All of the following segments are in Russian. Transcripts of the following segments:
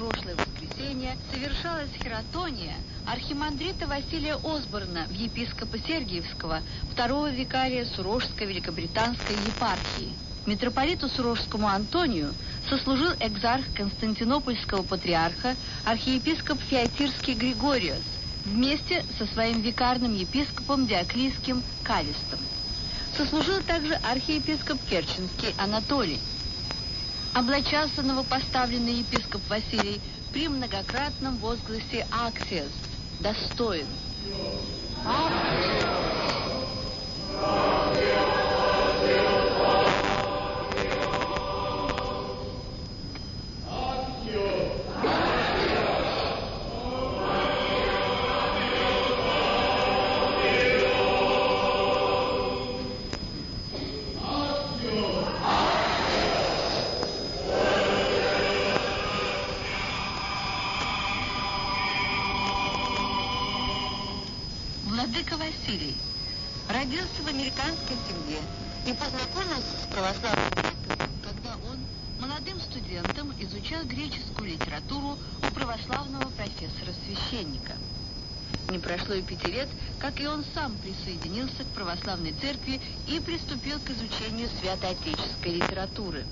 прошлое воскресенье совершалась хератония архимандрита Василия Осборна в епископа Сергиевского, второго викария Сурожской великобританской епархии. Митрополиту Сурожскому Антонию сослужил экзарх Константинопольского патриарха архиепископ Феотирский Григориос вместе со своим викарным епископом Диоклийским Калистом. Сослужил также архиепископ Керченский Анатолий. Облачался новопоставленный епископ Василий при многократном возгласе «Аксиос» – «Достоин». Владыка Василий родился в американской семье и познакомился с православным епископом, когда он молодым студентом изучал греческую литературу у православного профессора-священника. Не прошло и пяти лет, как и он сам присоединился к православной церкви и приступил к изучению святоотеческой литературы.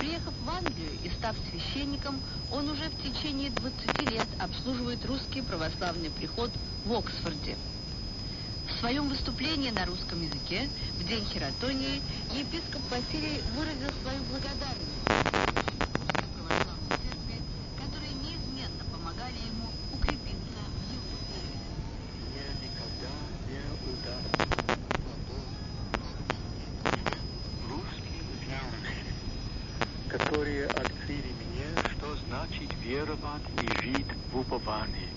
Приехав в Англию и став священником, он уже в течение 20 лет обслуживает русский православный приход в Оксфорде. В своем выступлении на русском языке в день хератонии епископ Василий выразил свою благодарность русской православной церкви, которые неизменно помогали ему укрепиться в его вере. Мне никогда не удастся потом русские верующие, которые открыли мне, что значит веровать и жить в уповании,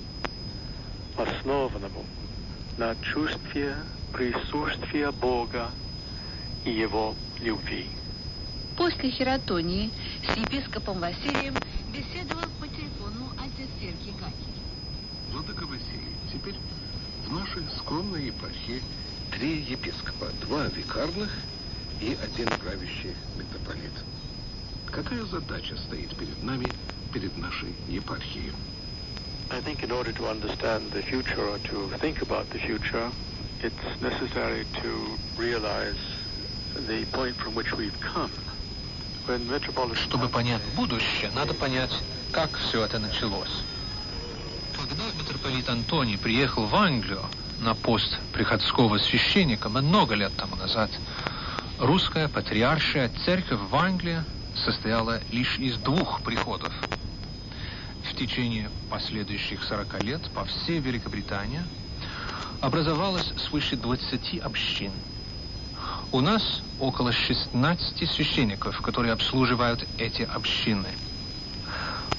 основанному на чувстве присутствия Бога и Его любви. После хератонии с епископом Василием беседовал по телефону отец Сергий Гакин. Владыка Василий, теперь в нашей скромной епархии три епископа, два викарных и один правящий митрополит. Какая задача стоит перед нами, перед нашей епархией? I think in order to understand the future or to think about the future, it's necessary to realize the point from which we've come. When Metropolitan Чтобы понять будущее, надо понять, как все это началось. Когда митрополит Антоний приехал в Англию на пост приходского священника много лет тому назад, русская патриаршая церковь в Англии состояла лишь из двух приходов. Течение последующих 40 лет по всей Великобритании образовалось свыше 20 общин. У нас около 16 священников, которые обслуживают эти общины.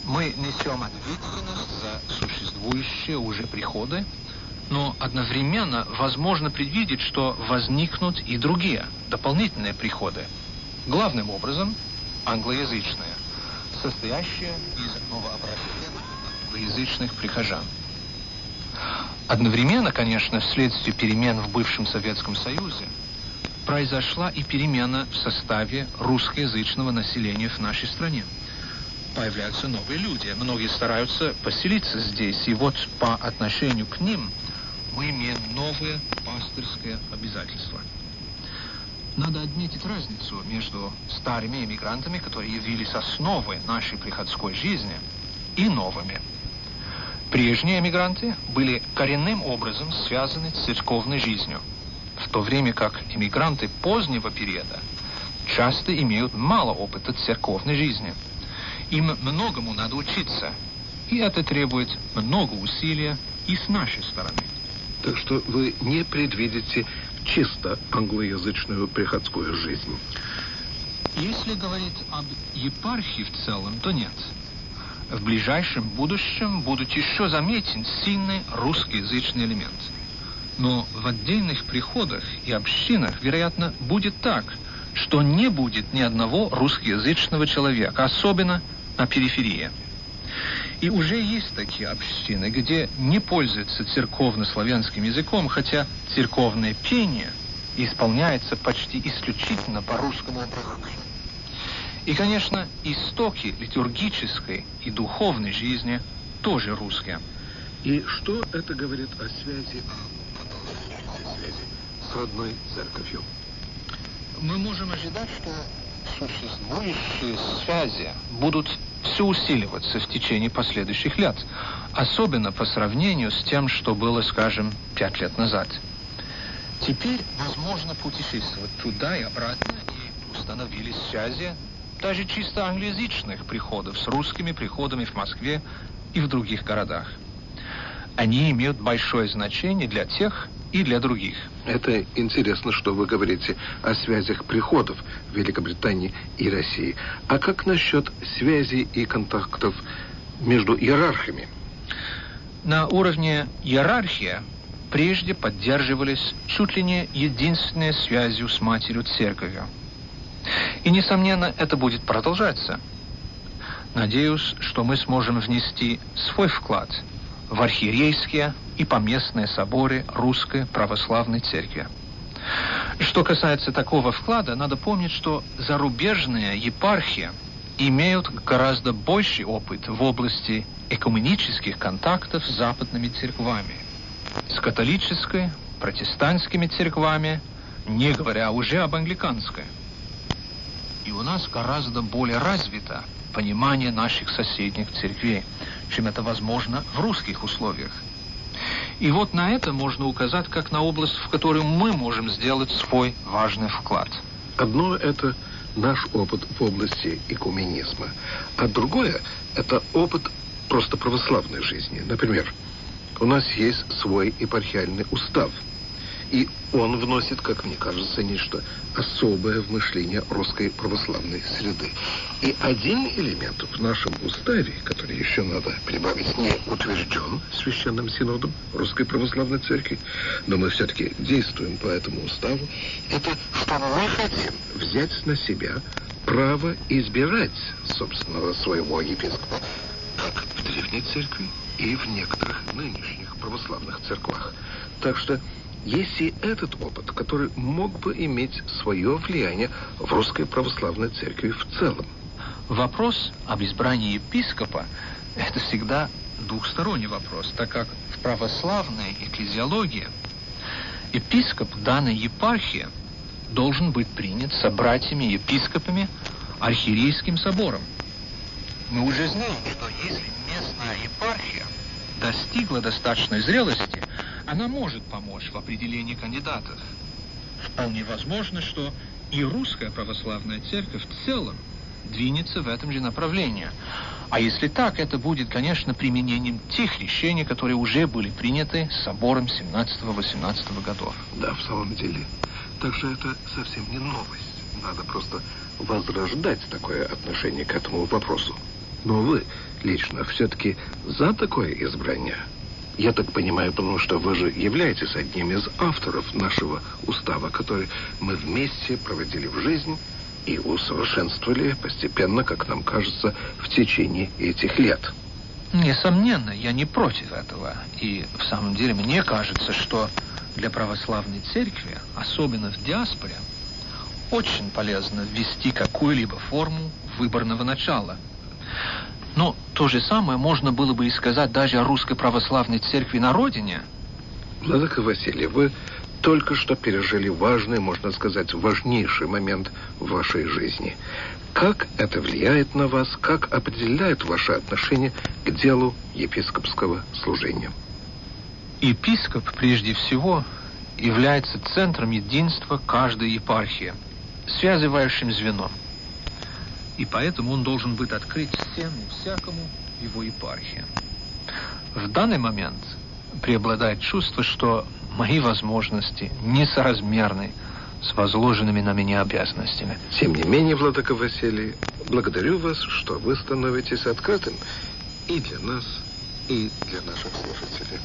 Мы несем ответственность за существующие уже приходы, но одновременно возможно предвидеть, что возникнут и другие, дополнительные приходы. Главным образом англоязычные, состоящие из новообращенных англоязычных прихожан. Одновременно, конечно, вследствие перемен в бывшем Советском Союзе, произошла и перемена в составе русскоязычного населения в нашей стране. Появляются новые люди, многие стараются поселиться здесь, и вот по отношению к ним мы имеем новые пастырские обязательства. Надо отметить разницу между старыми эмигрантами, которые явились основой нашей приходской жизни, и новыми. Прежние эмигранты были коренным образом связаны с церковной жизнью, в то время как эмигранты позднего периода часто имеют мало опыта церковной жизни. Им многому надо учиться, и это требует много усилия и с нашей стороны. Так что вы не предвидите чисто англоязычную приходскую жизнь. Если говорить об епархии в целом, то нет. В ближайшем будущем будут еще заметен сильный русскоязычный элемент. Но в отдельных приходах и общинах, вероятно, будет так, что не будет ни одного русскоязычного человека, особенно на периферии. И уже есть такие общины, где не пользуются церковно-славянским языком, хотя церковное пение исполняется почти исключительно по русскому образу. И, конечно, истоки литургической и духовной жизни тоже русские. И что это говорит о связи, о связи с родной церковью? Мы можем ожидать, что существующие связи будут все усиливаться в течение последующих лет, особенно по сравнению с тем, что было, скажем, пять лет назад. Теперь возможно путешествовать туда и обратно, и установились связи даже чисто англоязычных приходов с русскими приходами в Москве и в других городах. Они имеют большое значение для тех и для других. Это интересно, что вы говорите о связях приходов Великобритании и России. А как насчет связей и контактов между иерархами? На уровне иерархии прежде поддерживались чуть ли не единственной связью с матерью церковью. И, несомненно, это будет продолжаться. Надеюсь, что мы сможем внести свой вклад в архиерейские и поместные соборы Русской Православной Церкви. Что касается такого вклада, надо помнить, что зарубежные епархии имеют гораздо больший опыт в области экуменических контактов с западными церквами, с католической, протестантскими церквами, не говоря уже об англиканской. И у нас гораздо более развито понимание наших соседних церквей, чем это возможно в русских условиях. И вот на это можно указать как на область, в которой мы можем сделать свой важный вклад. Одно это наш опыт в области экуменизма, а другое это опыт просто православной жизни. Например, у нас есть свой епархиальный устав – и он вносит, как мне кажется, нечто особое в мышление русской православной среды. И один элемент в нашем уставе, который еще надо прибавить, не утвержден Священным Синодом Русской Православной Церкви, но мы все-таки действуем по этому уставу, это что мы хотим взять на себя право избирать собственного своего епископа, как в Древней Церкви и в некоторых нынешних православных церквах. Так что есть и этот опыт, который мог бы иметь свое влияние в русской православной церкви в целом. Вопрос об избрании епископа – это всегда двухсторонний вопрос, так как в православной экклезиологии епископ данной епархии должен быть принят собратьями-епископами архиерейским собором. Мы уже знаем, что если местная епархия достигла достаточной зрелости, она может помочь в определении кандидатов. Вполне возможно, что и русская православная церковь в целом двинется в этом же направлении. А если так, это будет, конечно, применением тех решений, которые уже были приняты собором 17-18 годов. Да, в самом деле. Так что это совсем не новость. Надо просто возрождать такое отношение к этому вопросу. Но вы лично все-таки за такое избрание? Я так понимаю, потому что вы же являетесь одним из авторов нашего устава, который мы вместе проводили в жизнь и усовершенствовали постепенно, как нам кажется, в течение этих лет. Несомненно, я не против этого. И в самом деле мне кажется, что для православной церкви, особенно в диаспоре, очень полезно ввести какую-либо форму выборного начала – но то же самое можно было бы и сказать даже о русской православной церкви на родине. Владыка Василий, вы только что пережили важный, можно сказать, важнейший момент в вашей жизни. Как это влияет на вас, как определяет ваше отношение к делу епископского служения? Епископ, прежде всего, является центром единства каждой епархии, связывающим звеном и поэтому он должен быть открыт всем и всякому его епархии. В данный момент преобладает чувство, что мои возможности несоразмерны с возложенными на меня обязанностями. Тем не менее, Владыка Василий, благодарю вас, что вы становитесь открытым и для нас, и для наших слушателей.